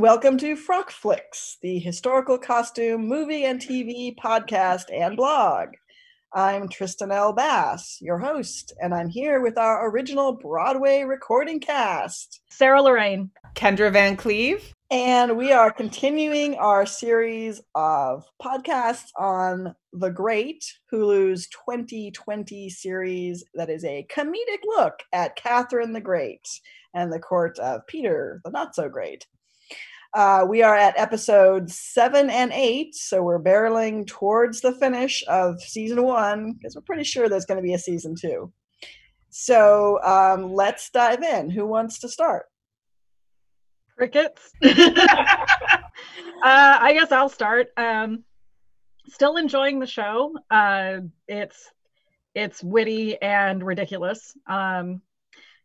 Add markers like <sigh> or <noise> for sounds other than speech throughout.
and welcome to Frock Flicks, the historical costume movie and TV podcast and blog. I'm Tristan L. Bass, your host, and I'm here with our original Broadway recording cast Sarah Lorraine, Kendra Van Cleve, and we are continuing our series of podcasts on The Great, Hulu's 2020 series that is a comedic look at Catherine the Great and the court of Peter the Not So Great. Uh, we are at episode seven and eight, so we're barreling towards the finish of season one because we're pretty sure there's going to be a season two. So um, let's dive in. Who wants to start? Crickets. <laughs> <laughs> uh, I guess I'll start. Um, still enjoying the show. Uh, it's it's witty and ridiculous. Um,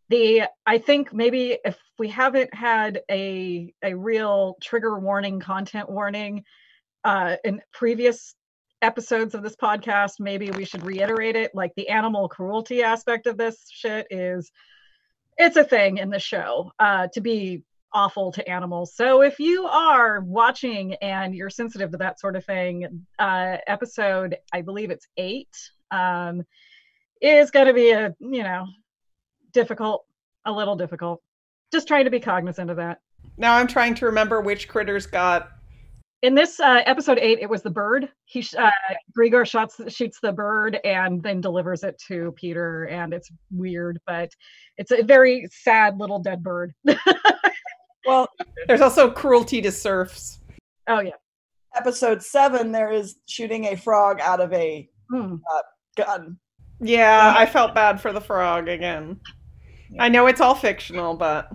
the I think maybe if we haven't had a a real trigger warning, content warning uh, in previous episodes of this podcast, maybe we should reiterate it. Like the animal cruelty aspect of this shit is it's a thing in the show uh, to be awful to animals. So if you are watching and you're sensitive to that sort of thing, uh, episode I believe it's eight um, is going to be a you know difficult, a little difficult. Just trying to be cognizant of that. Now I'm trying to remember which critters got. In this uh, episode eight, it was the bird. He uh, Grigor shoots shoots the bird and then delivers it to Peter, and it's weird, but it's a very sad little dead bird. <laughs> well, there's also cruelty to serfs. Oh yeah. Episode seven, there is shooting a frog out of a hmm. uh, gun. Yeah, I felt bad for the frog again. I know it's all fictional, but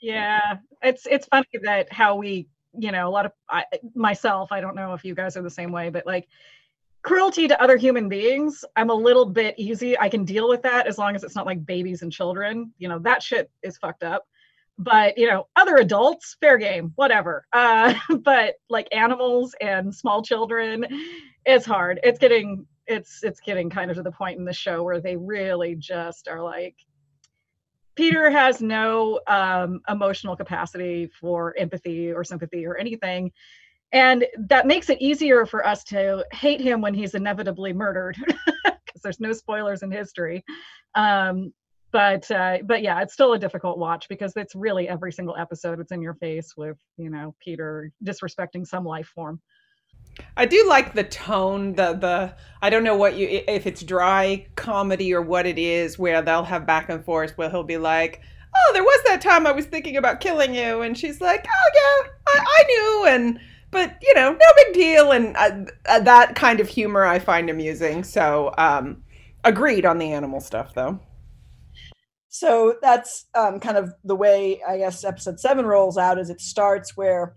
yeah, it's it's funny that how we, you know, a lot of I, myself. I don't know if you guys are the same way, but like cruelty to other human beings, I'm a little bit easy. I can deal with that as long as it's not like babies and children. You know, that shit is fucked up. But you know, other adults, fair game, whatever. Uh, <laughs> but like animals and small children, it's hard. It's getting it's it's getting kind of to the point in the show where they really just are like Peter has no um, emotional capacity for empathy or sympathy or anything. And that makes it easier for us to hate him when he's inevitably murdered, <laughs> because there's no spoilers in history. Um, but uh, but yeah, it's still a difficult watch because it's really every single episode. It's in your face with you know Peter disrespecting some life form. I do like the tone, the the I don't know what you if it's dry comedy or what it is where they'll have back and forth where he'll be like, "Oh, there was that time I was thinking about killing you," and she's like, "Oh yeah, I, I knew," and but you know, no big deal, and uh, uh, that kind of humor I find amusing. So, um, agreed on the animal stuff though. So that's um, kind of the way I guess episode seven rolls out. Is it starts where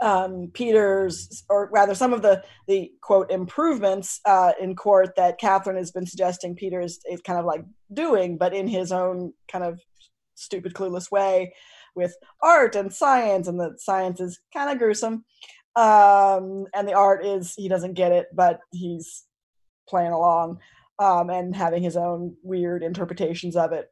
um, Peter's, or rather, some of the the quote improvements uh, in court that Catherine has been suggesting Peter is, is kind of like doing, but in his own kind of stupid, clueless way, with art and science, and the science is kind of gruesome, um, and the art is he doesn't get it, but he's playing along um, and having his own weird interpretations of it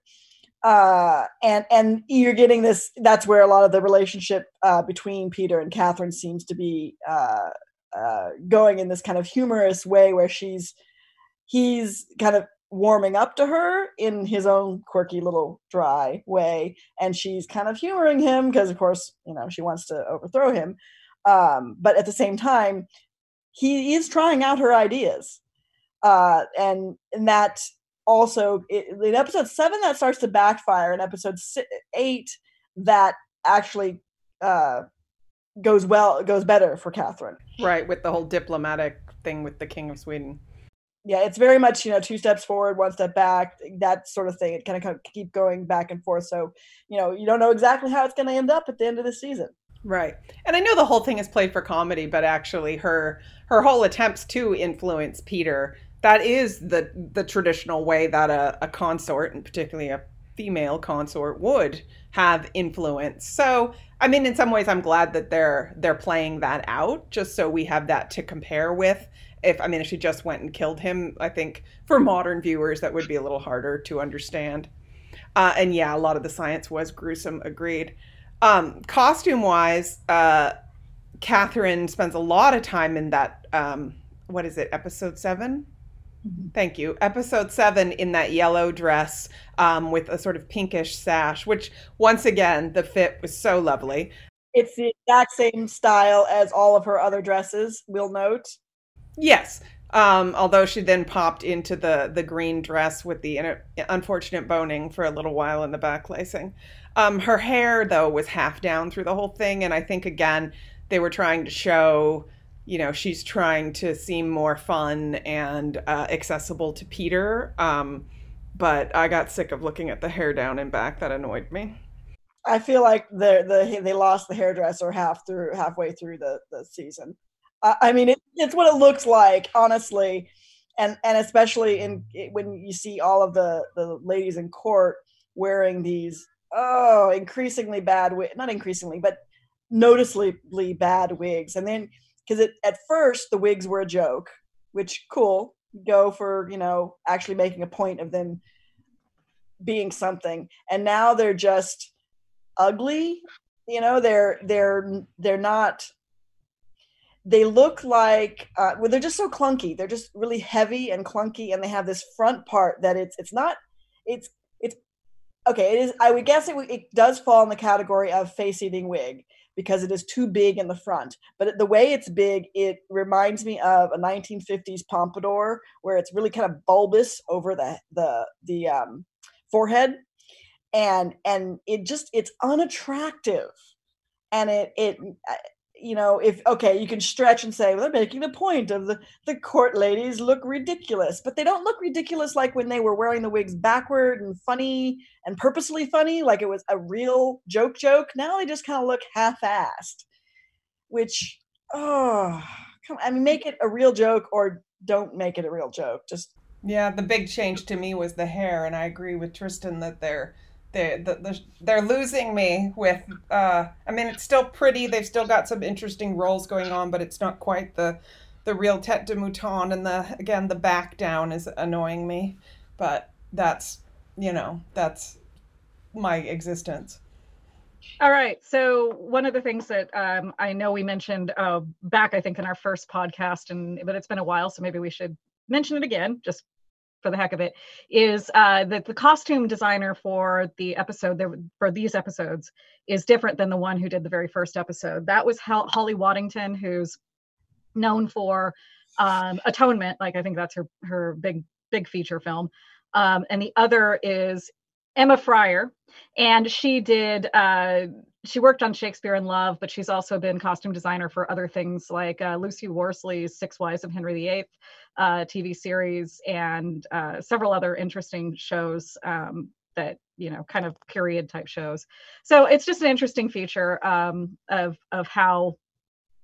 uh, and and you're getting this. That's where a lot of the relationship uh, between Peter and Catherine seems to be uh, uh, going in this kind of humorous way, where she's he's kind of warming up to her in his own quirky little dry way, and she's kind of humoring him because, of course, you know she wants to overthrow him. Um, but at the same time, he is trying out her ideas, uh, and and that also it, in episode seven that starts to backfire in episode eight that actually uh, goes well goes better for catherine. Right with the whole diplomatic thing with the king of sweden. Yeah it's very much you know two steps forward one step back that sort of thing. It kind of keep going back and forth. So you know you don't know exactly how it's going to end up at the end of the season. Right. And i know the whole thing is played for comedy but actually her her whole attempts to influence peter that is the the traditional way that a, a consort and particularly a female consort would have influence. So, I mean, in some ways, I'm glad that they're they're playing that out, just so we have that to compare with. If I mean, if she just went and killed him, I think for modern viewers that would be a little harder to understand. Uh, and yeah, a lot of the science was gruesome. Agreed. Um, costume wise, uh, Catherine spends a lot of time in that. Um, what is it? Episode 7 mm-hmm. Thank you. Episode seven in that yellow dress um, with a sort of pinkish sash, which once again the fit was so lovely. It's the exact same style as all of her other dresses. We'll note. Yes, um, although she then popped into the the green dress with the unfortunate boning for a little while in the back lacing. Um, her hair though was half down through the whole thing, and I think again they were trying to show, you know, she's trying to seem more fun and uh, accessible to Peter. Um, but I got sick of looking at the hair down and back. That annoyed me. I feel like the the they lost the hairdresser half through halfway through the the season. I mean, it, it's what it looks like, honestly, and and especially in when you see all of the the ladies in court wearing these oh increasingly bad not increasingly but noticeably bad wigs, and then because at first the wigs were a joke, which cool go for you know actually making a point of them being something, and now they're just ugly. You know, they're they're they're not they look like uh, well they're just so clunky they're just really heavy and clunky and they have this front part that it's it's not it's it's okay it is i would guess it, it does fall in the category of face eating wig because it is too big in the front. But the way it's big it reminds me of a 1950s pompadour where it's really kind of bulbous over the the the um, forehead. And and it just it's unattractive. And it it you know, if okay, you can stretch and say, well, they're making the point of the, the court ladies look ridiculous, but they don't look ridiculous like when they were wearing the wigs backward and funny and purposely funny, like it was a real joke joke. Now they just kind of look half-assed, which oh, come I mean, make it a real joke or don't make it a real joke. Just yeah, the big change to me was the hair, and I agree with Tristan that they're they the, they're losing me with uh i mean it's still pretty. They've still got some interesting roles going on but it's not quite the the real tete de mouton. And the again the back down is annoying me. But that's you know that's my existence. All right. So one of the things that um, i know we mentioned uh, back i think in our first podcast and but it's been a while so maybe we should mention it again just for the heck of it is uh, that the costume designer for the episode there for these episodes is different than the one who did the very first episode. That was Holly Waddington, who's known for um, Atonement, like I think that's her her big big feature film, um, and the other is Emma Fryer, and she did. Uh, she worked on Shakespeare in Love, but she's also been costume designer for other things like uh, Lucy Worsley's Six Wives of Henry VIII uh, TV series and uh, several other interesting shows um, that you know kind of period type shows. So it's just an interesting feature um, of of how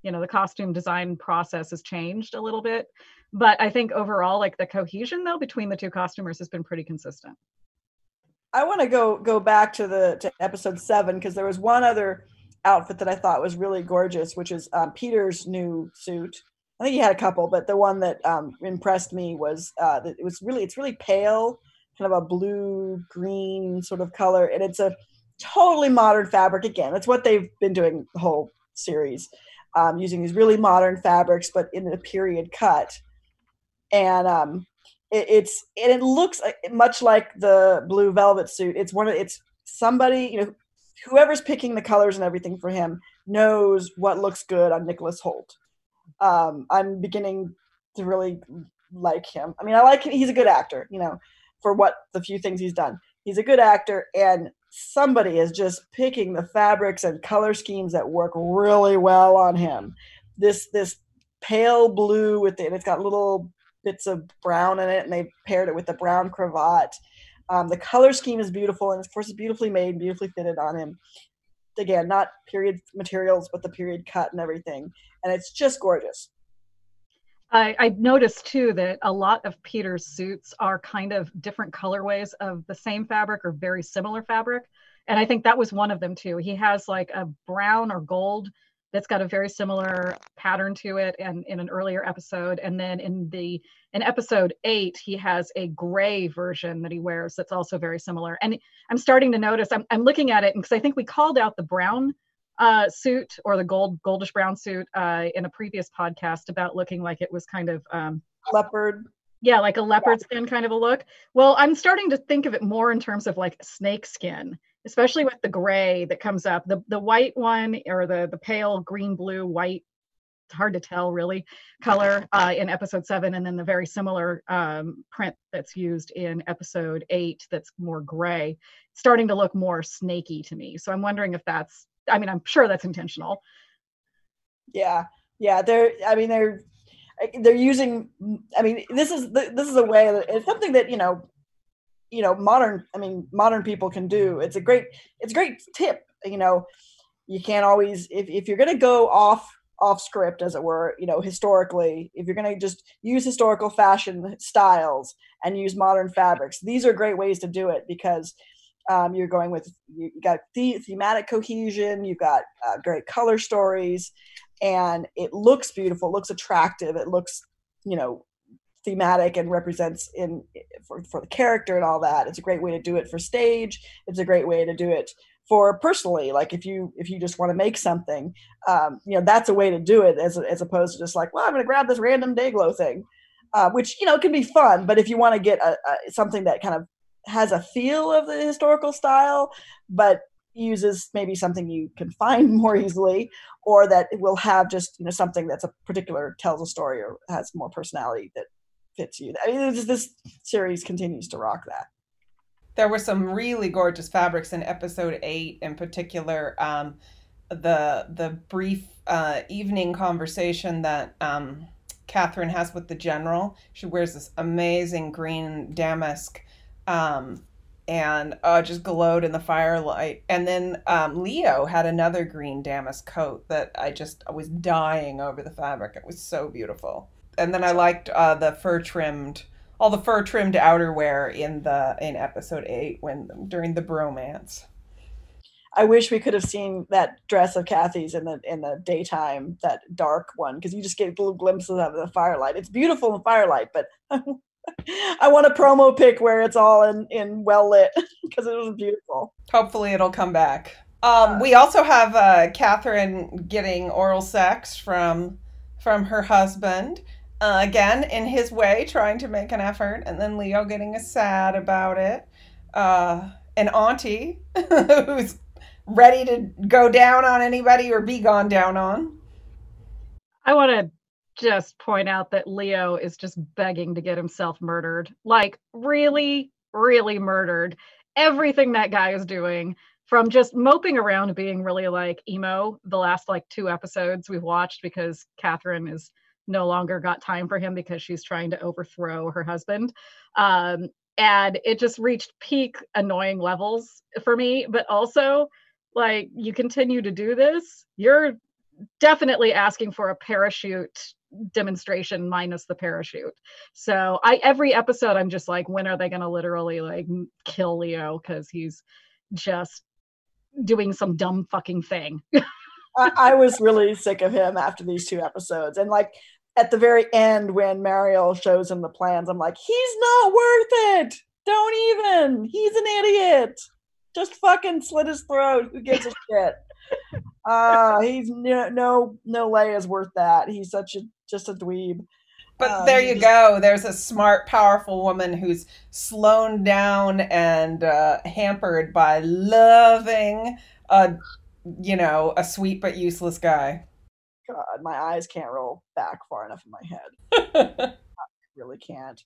you know the costume design process has changed a little bit. But I think overall, like the cohesion though between the two costumers has been pretty consistent. I want to go go back to the to episode seven because there was one other outfit that I thought was really gorgeous, which is um, Peter's new suit. I think he had a couple, but the one that um, impressed me was uh, that it was really it's really pale, kind of a blue green sort of color, and it's a totally modern fabric. Again, it's what they've been doing the whole series, um, using these really modern fabrics, but in a period cut. And um, it, it's and it looks much like the blue velvet suit. It's one of it's somebody you know whoever's picking the colors and everything for him knows what looks good on Nicholas Hoult. Um, I'm beginning to really like him. I mean, I like him. He's a good actor, you know, for what the few things he's done. He's a good actor, and somebody is just picking the fabrics and color schemes that work really well on him. This this pale blue with it, it's got little bits of brown in it, and they paired it with the brown cravat. Um, the color scheme is beautiful, and of course, it's beautifully made, beautifully fitted on him. Again, not period materials, but the period cut and everything, and it's just gorgeous. I, I noticed too that a lot of Peter's suits are kind of different colorways of the same fabric or very similar fabric. And I think that was one of them too. He has like a brown or gold that's got a very similar pattern to it and in an earlier episode. And then in the in episode 8 he has a gray version that he wears that's also very similar. And i'm starting to notice i'm, I'm looking at it because i think we called out the brown uh, suit or the gold goldish brown suit uh, in a previous podcast about looking like it was kind of um, leopard. Yeah like a leopard skin kind of a look. Well i'm starting to think of it more in terms of like snake skin especially with the gray that comes up. The the white one or the the pale green, blue, white, it's hard to tell really, color uh, in episode seven, and then the very similar um, print that's used in episode eight that's more gray, starting to look more snaky to me. So I'm wondering if that's. I mean, I'm sure that's intentional. Yeah, yeah. They're. I mean, they're they're using i mean this is this is a way that it's something that you know you know modern i mean modern people can do. It's a great it's a great tip you know. You can't always if, if you're going to go off off script as it were you know historically if you're going to just use historical fashion styles and use modern fabrics these are great ways to do it because um, you're going with you got the thematic cohesion you've got uh, great color stories and it looks beautiful it looks attractive it looks you know thematic and represents in for, for the character and all that. It's a great way to do it for stage. It's a great way to do it for personally like if you if you just want to make something um, you know that's a way to do it as, as opposed to just like well i'm going to grab this random day glow thing uh, which you know can be fun but if you want to get a, a, something that kind of has a feel of the historical style but uses maybe something you can find <laughs> more easily or that will have just you know something that's a particular tells a story or has more personality that fits you. I mean, this series continues to rock that. There were some really gorgeous fabrics in episode eight, in particular. Um, the the brief uh, evening conversation that um, Catherine has with the general. She wears this amazing green damask, um, and uh, just glowed in the firelight. And then um, Leo had another green damask coat that I just I was dying over the fabric. It was so beautiful and then I liked uh, the fur trimmed, all the fur trimmed outerwear in the in episode eight when during the bromance. I wish we could have seen that dress of Kathy's in the in the daytime, that dark one, because you just get little glimpses of the firelight. It's beautiful in firelight, but <laughs> I want a promo pic where it's all in in well lit <laughs> because it was beautiful. Hopefully, it'll come back. Um, we also have uh, Catherine getting oral sex from from her husband uh, again in his way trying to make an effort and then leo getting sad about it. Uh, auntie <laughs> who's ready to go down on anybody or be gone down on. I want to just point out that leo is just begging to get himself murdered. Like really really murdered. Everything that guy is doing from just moping around being really like emo the last like two episodes we've watched because catherine is no longer got time for him because she's trying to overthrow her husband. Um, and it just reached peak annoying levels for me. But also, like, you continue to do this, you're definitely asking for a parachute demonstration minus the parachute. So I every episode I'm just like, when are they going to literally like kill Leo because he's just doing some dumb fucking thing. <laughs> I, I, was really sick of him after these two episodes, and like at the very end when Marial shows him the plans, I'm like, he's not worth it. Don't even. He's an idiot. Just fucking slit his throat. Who gives a shit? <laughs> Uh, he's no no no is worth that. He's such a just a dweeb. But uh, there you just, go. There's a smart, powerful woman who's slowed down and uh, hampered by loving a, you know, a sweet but useless guy. God, my eyes can't roll back far enough in my head. I <laughs> really can't.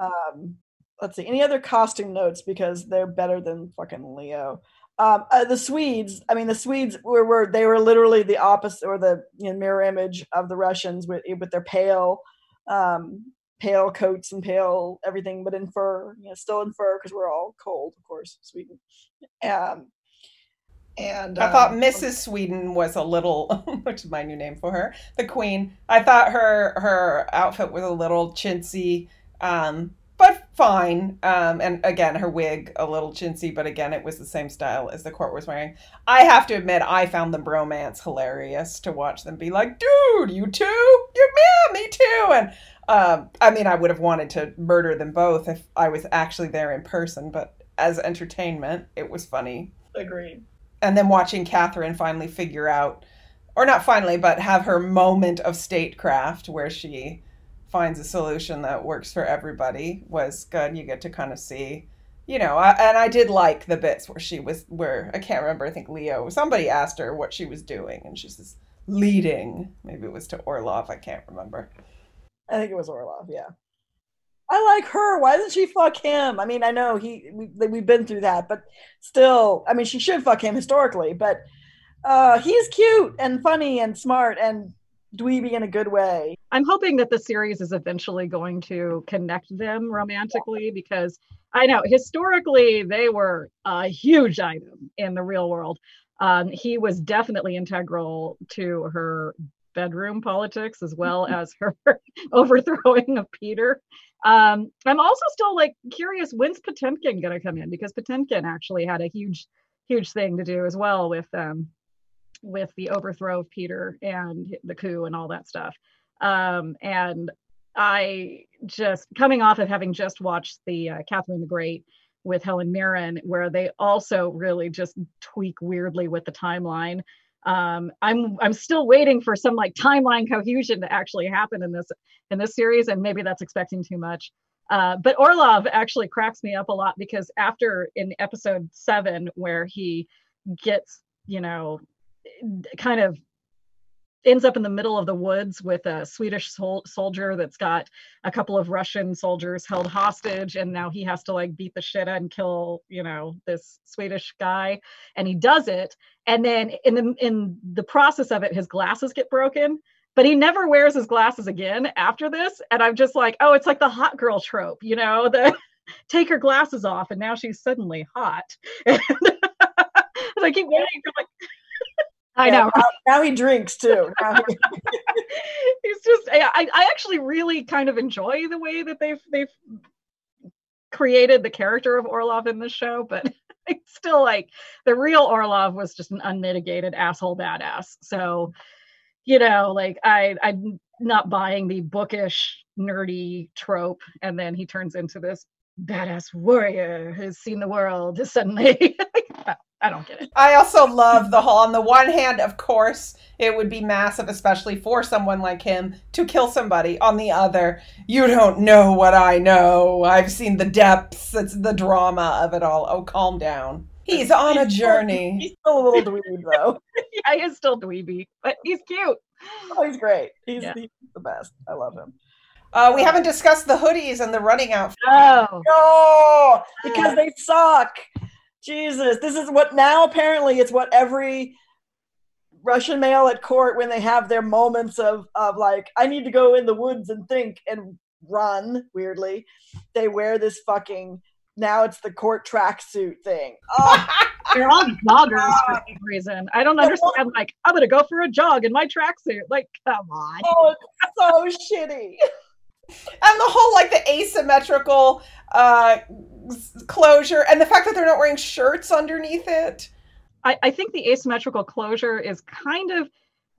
Um, let's see. Any other costume notes because they're better than fucking Leo. Um, uh, the Swedes. I mean, the Swedes were, were they were literally the opposite or the you know, mirror image of the Russians with with their pale, um, pale coats and pale everything, but in fur. You know, still in fur because we're all cold, of course, Sweden. Um, and I thought Mrs. Um, Sweden was a little, <laughs> which is my new name for her, the Queen. I thought her her outfit was a little chintzy, um, but fine. Um, and again, her wig a little chintzy, but again, it was the same style as the court was wearing. I have to admit, I found the bromance hilarious to watch them be like, "Dude, you too? You yeah, me too." And um, I mean, I would have wanted to murder them both if I was actually there in person, but as entertainment, it was funny. Agreed. And then watching Catherine finally figure out, or not finally, but have her moment of statecraft where she finds a solution that works for everybody was good. You get to kind of see, you know, I, and I did like the bits where she was, where I can't remember, I think Leo, somebody asked her what she was doing, and she says, leading. Maybe it was to Orlov, I can't remember. I think it was Orlov, yeah. I like her. Why doesn't she fuck him? I mean, I know he we, we've been through that, but still, I mean, she should fuck him historically. But uh, he's cute and funny and smart and dweeby in a good way. I'm hoping that the series is eventually going to connect them romantically because I know historically they were a huge item in the real world. Um, he was definitely integral to her bedroom politics as well <laughs> as her <laughs> overthrowing of Peter. Um, I'm also still like curious when's Potemkin going to come in because Potemkin actually had a huge, huge thing to do as well with um, with the overthrow of Peter and the coup and all that stuff. Um, and I just coming off of having just watched the uh, Catherine the Great with Helen Mirren, where they also really just tweak weirdly with the timeline. Um, I'm I'm still waiting for some like timeline cohesion to actually happen in this in this series, and maybe that's expecting too much. Uh, but Orlov actually cracks me up a lot because after in episode seven, where he gets you know kind of ends up in the middle of the woods with a Swedish sol- soldier that's got a couple of Russian soldiers held hostage, and now he has to like beat the shit out and kill, you know, this Swedish guy, and he does it, and then in the in the process of it, his glasses get broken. But he never wears his glasses again after this. And I'm just like, oh, it's like the hot girl trope, you know, the <laughs> take her glasses off and now she's suddenly hot. <laughs> and I keep waiting for like <laughs> I know. Now, now, he drinks too. <laughs> He... <laughs> He's just. I, I actually really kind of enjoy the way that they've they've created the character of Orlov in this show, but <laughs> it's still like the real Orlov was just an unmitigated asshole badass. So, you know, like I I'm not buying the bookish nerdy trope, and then he turns into this badass warrior who's seen the world <laughs> suddenly. <laughs> I don't get it. I also love the whole. On the one hand, of course, it would be massive, especially for someone like him, to kill somebody. On the other, you don't know what I know. I've seen the depths. It's the drama of it all. Oh, calm down. He's on a journey. <laughs> He's still a little dweeby, though. yeah, he is still dweeby, but he's cute. Oh, he's great. He's, yeah. he's the best. I love him. Uh, we haven't discussed the hoodies and the running outfit. Oh. No, because they suck. Jesus, this is what now apparently it's what every Russian male at court when they have their moments of of like I need to go in the woods and think and run weirdly, they wear this fucking now it's the court tracksuit thing. Oh. <laughs> They're all joggers for some reason. I don't understand. Like, I'm gonna go for a jog in my tracksuit. Like, come on. Oh, it's so shitty. <laughs> And the whole like the asymmetrical uh closure and the fact that they're not wearing shirts underneath it. I, I think the asymmetrical closure is kind of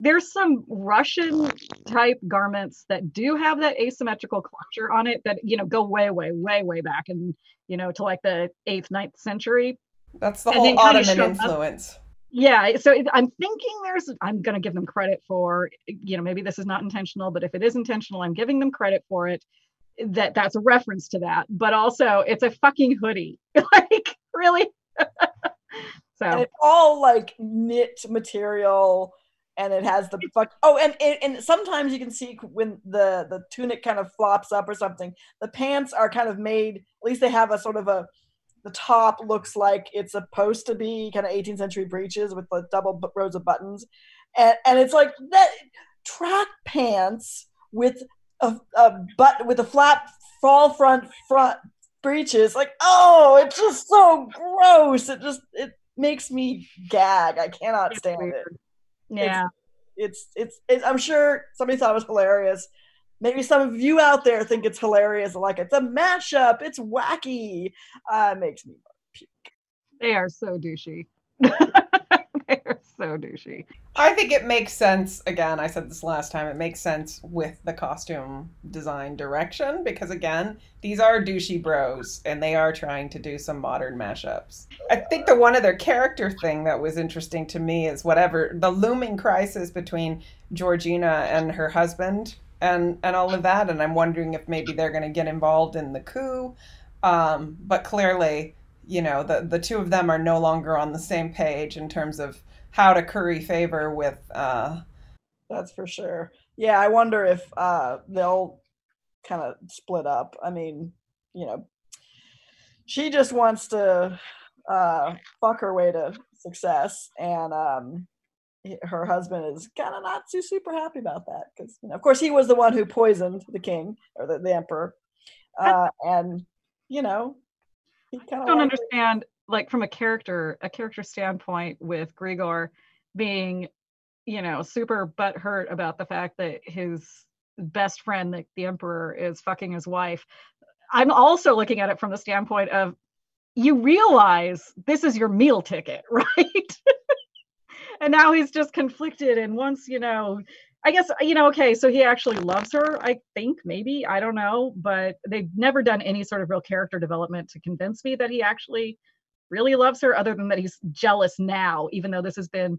there's some Russian type garments that do have that asymmetrical closure on it that you know go way, way, way, way back and you know to like the eighth, ninth century. That's the whole Ottoman influence. Up. Yeah, eh, so I'm thinking there's I'm going to give them credit for eh, you know maybe this is not intentional, but if it is intentional, I'm giving them credit for it eh, that that's a reference to that but also it's a fucking hoodie <laughs> like really? <laughs> So. And it's all like knit material and it has the fuck oh and, and and sometimes you can see when the the tunic kind of flops up or something the pants are kind of made at least they have a sort of a the top looks like it's supposed to be kind of 18th century breeches with the double rows of buttons and and it's like that track pants with a, a butt with a flat fall front front breeches. Like, oh, it's just so gross. It just it makes me gag. I cannot stand it. Yeah. It's, it's, it's, it's I'm sure somebody thought it was hilarious. Maybe some of you out there think it's hilarious. Like it's a mashup. It's wacky. Uh, it makes me puke. They are so douchey. <laughs> they are so douchey. I think it makes sense. Again, I said this last time. It makes sense with the costume design direction because, again, these are douchey bros and they are trying to do some modern mashups. I think the one other character thing that was interesting to me is whatever the looming crisis between Georgina and her husband and and all of that. And I'm wondering if maybe they're going to get involved in the coup. Um, but clearly, you know, the the two of them are no longer on the same page in terms of how to curry favor with. Uh... That's for sure. Yeah, I wonder if uh, they'll kind of split up. I mean, you know, she just wants to uh, fuck her way to success, and um, her husband is kind of not too super happy about that because, you know, of course, he was the one who poisoned the king or the, the emperor, uh, and you know, he kind of don't understand like from a character a character standpoint with Grigor being you know super butthurt about the fact that his best friend the, the emperor is fucking his wife. I'm also looking at it from the standpoint of you realize this is your meal ticket <laughs> right and now he's just conflicted and wants you know I guess you know okay so he actually loves her I think maybe I don't know but they've never done any sort of real character development to convince me that he actually really loves her, other than that he's jealous now, even though this has been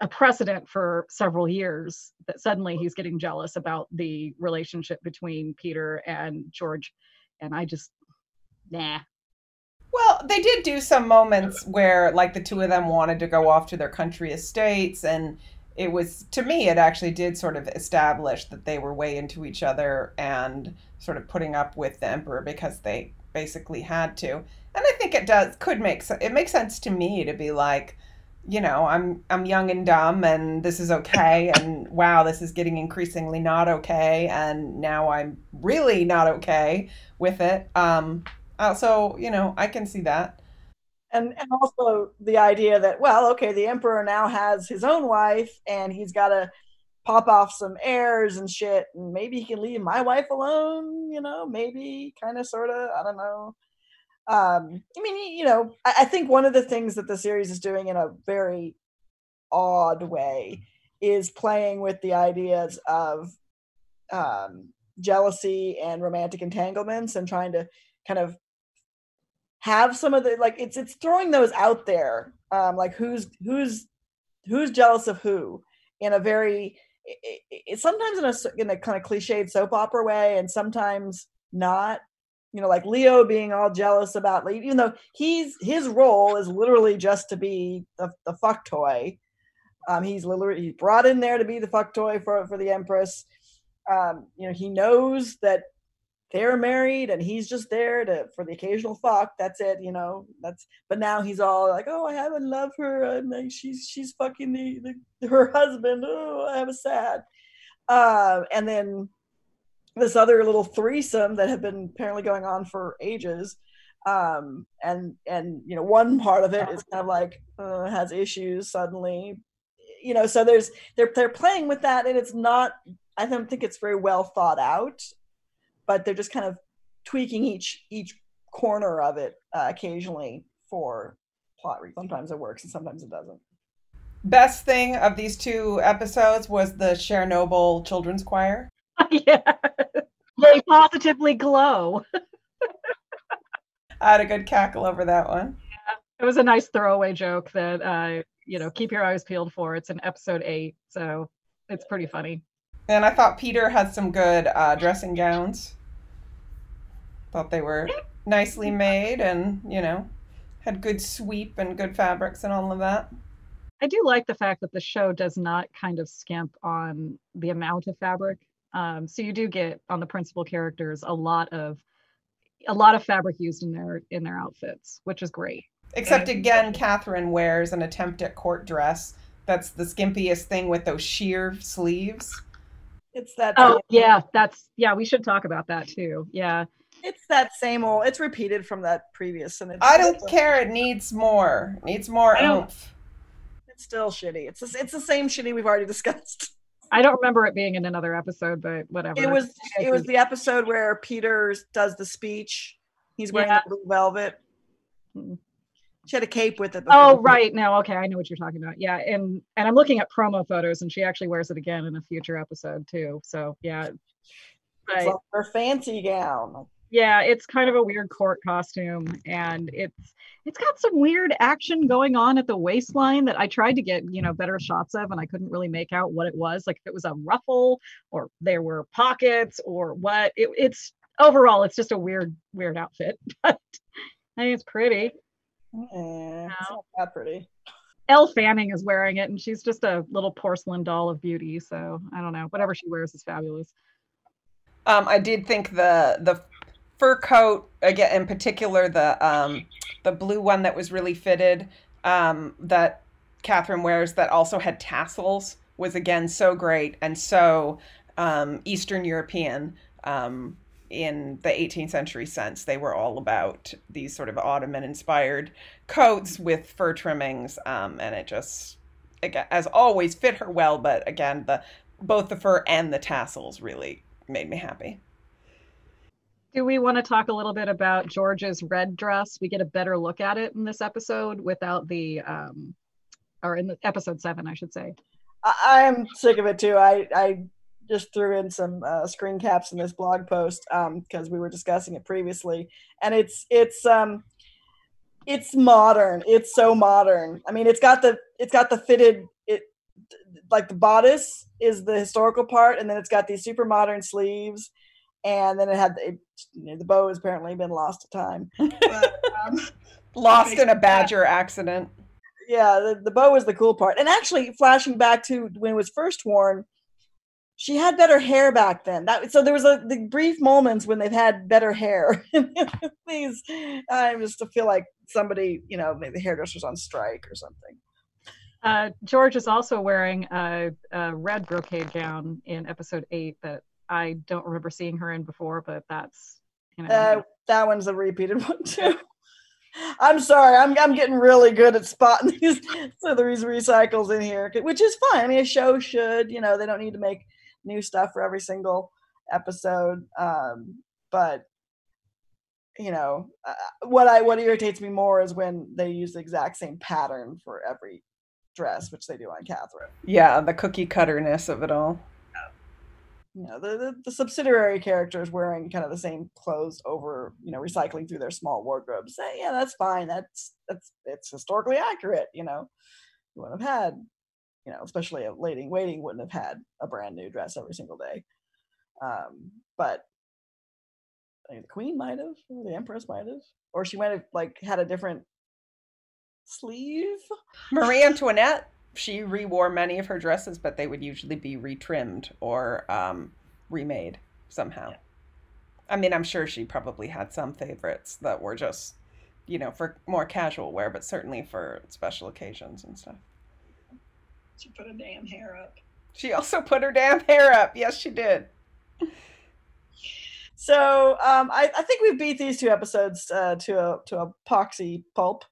a precedent for several years that suddenly he's getting jealous about the relationship between Peter and George. And I just, nah. Well, they did do some moments where, like, the two of them wanted to go off to their country estates. And it was, to me, it actually did sort of establish that they were way into each other and sort of putting up with the Emperor because they basically had to and I think it does could make it makes sense to me to be like, you know, I'm I'm young and dumb, and this is okay, <laughs> and wow, this is getting increasingly not okay, and now I'm really not okay with it. Um, uh, so you know, I can see that. And, and also the idea that well okay the emperor now has his own wife and he's got to pop off some heirs and shit and maybe he can leave my wife alone you know maybe kind of sort of i don't know um i mean you know I, I, think one of the things that the series is doing in a very odd way is playing with the ideas of um jealousy and romantic entanglements and trying to kind of have some of the like it's it's throwing those out there um like who's who's who's jealous of who in a very it, it, sometimes in a in a kind of cliched soap opera way and sometimes not you know, like Leo being all jealous about, like, even though he's his role is literally just to be the, the fuck toy. Um, he's literally he's brought in there to be the fuck toy for for the Empress. Um, you know, he knows that they're married and he's just there to for the occasional fuck. That's it, you know. That's but now he's all like, oh, I haven't loved her. And like, she's she's fucking the, the her husband. Oh, I have a sad. Uh, and then this other little threesome that had been apparently going on for ages um, and and you know one part of it is kind of like uh, has issues suddenly you know so there's they're they're playing with that and it's not i don't think it's very well thought out but they're just kind of tweaking each each corner of it uh, occasionally for plot reasons sometimes it works and sometimes it doesn't best thing of these two episodes was the chernobyl children's choir <laughs> yeah. They positively glow. <laughs> I had a good cackle over that one. Yeah, it was a nice throwaway joke that uh, you know, keep your eyes peeled for. It's in episode eight, so it's pretty funny. And I thought Peter had some good uh, dressing gowns. Thought they were nicely made and, you know, had good sweep and good fabrics and all of that. I do like the fact that the show does not kind of skimp on the amount of fabric um, so you do get on the principal characters a lot of a lot of fabric used in their in their outfits, which is great. Except and, again, Catherine wears an attempt at court dress. That's the skimpiest thing with those sheer sleeves. It's that. Oh yeah, that's yeah. We should talk about that too. Yeah. It's that same old. It's repeated from that previous, and I don't care. It needs more. It needs more oomph. It's still shitty. It's it's the same shitty we've already <laughs> discussed. I don't remember it being in another episode, but whatever. It was it was the episode where Peter does the speech. He's wearing Yeah. the blue velvet. Hmm. She had a cape with it. Oh right, no, okay, I know what you're talking about. Yeah, and and I'm looking at promo photos, and she actually wears it again in a future episode too. So yeah, It's like her fancy gown. Yeah, it's kind of a weird court costume, and it's it's got some weird action going on at the waistline that I tried to get you know better shots of, and I couldn't really make out what it was. Like if it was a ruffle or there were pockets or what. It, it's overall, it's just a weird weird outfit, <laughs> but I think it's pretty. It's not that pretty. Elle Fanning is wearing it, and she's just a little porcelain doll of beauty. So I don't know. Whatever she wears is fabulous. Um, I did think the the fur coat again, in particular the um, the blue one that was really fitted um, that Catherine wears that also had tassels was again so great and so um, Eastern European um, in the 18th century sense. They were all about these sort of Ottoman inspired coats with fur trimmings, um, and it just again, as always fit her well. But again, the both the fur and the tassels really made me happy. Do we want to talk a little bit about George's red dress? We get a better look at it in this episode without the, um, or in the episode seven, I should say. I, I'm sick of it too. I I just threw in some uh, screen caps in this blog post because we were discussing it previously, and it's it's um it's modern. It's so modern. I mean, it's got the it's got the fitted it like the bodice is the historical part, and then it's got these super modern sleeves, and then it had it, you know, the bow has apparently been lost to time. <laughs> But, um, Lost in a me badger accident. yeah, the, the bow was the cool part. And actually, flashing back to when it was first worn, she had better hair back then. That so there was a the brief moments when they've had better hair. <laughs> These, I just feel like somebody, you know, maybe the hairdresser's on strike or something. Uh, George is also wearing a, a red brocade gown in episode eight that I don't remember seeing her in before, but that's, you know, Uh, that one's a repeated <laughs> one too. I'm sorry, I'm I'm getting really good at spotting <laughs> these so these recycles in here, which is fine. I mean, a show should, you know, they don't need to make new stuff for every single episode. Um, but you know, uh, what I what irritates me more is when they use the exact same pattern for every dress, which they do on Catherine. Yeah, the cookie cutterness of it all. You know the, the the subsidiary characters wearing kind of the same clothes over you know recycling through their small wardrobes Eh, yeah that's fine that's that's it's historically accurate you know. You wouldn't have had you know especially a lady in waiting wouldn't have had a brand new dress every single day. Um but I think the queen might have the empress might have or she might have like had a different sleeve. Marie Antoinette, she rewore many of her dresses, but they would usually be retrimmed or um, remade somehow. I mean, I'm sure she probably had some favorites that were just, you know, for more casual wear, but certainly for special occasions and stuff. she put a damn hair up She also put her damn hair up. Yes, she did. So um, I, I think we've beat these two episodes uh, to a to a poxy pulp.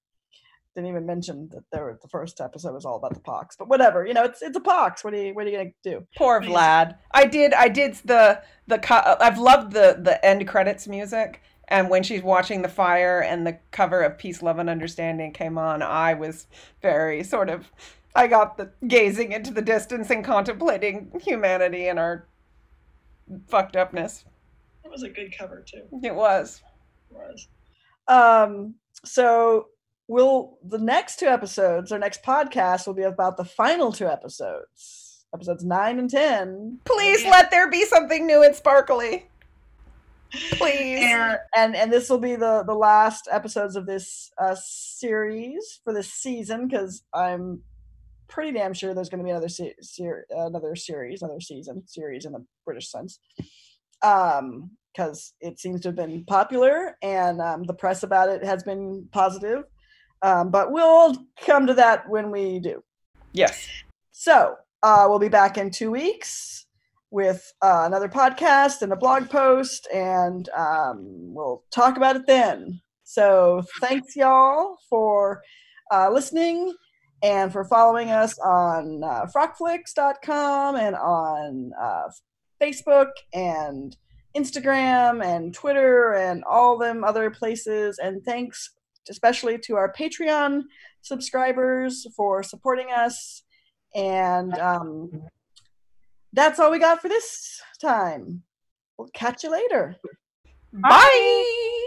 Didn't even mention that there were, the first episode was all about the pox, but whatever. You know, it's it's a pox. What are you what are you gonna do? Poor Amazing. Vlad. I did. I did the the. co- I've loved the the end credits music, and when she's watching the fire and the cover of Peace, Love, and Understanding came on, I was very sort of. I got the gazing into the distance and contemplating humanity and our fucked upness. It was a good cover too. It was. It Was. Um. So will the next two episodes, our next podcast, will be about the final two episodes, episodes nine and ten. Please let there be something new and sparkly. Please. and and and this will be the the last episodes of this uh series for this season because i'm pretty damn sure there's going to be another se- ser- another series another season series in the british sense um because it seems to have been popular and um, the press about it has been positive um, but we'll come to that when we do Yes. so uh, we'll be back in two weeks with uh, another podcast and a blog post, and um, we'll talk about it then. So thanks, y'all, for uh, listening, and for following us on uh, frockflicks.com and on uh, Facebook and Instagram and Twitter and all them other places. And thanks especially to our Patreon subscribers for supporting us. And um, that's all we got for this time. We'll catch you later. Bye. Bye.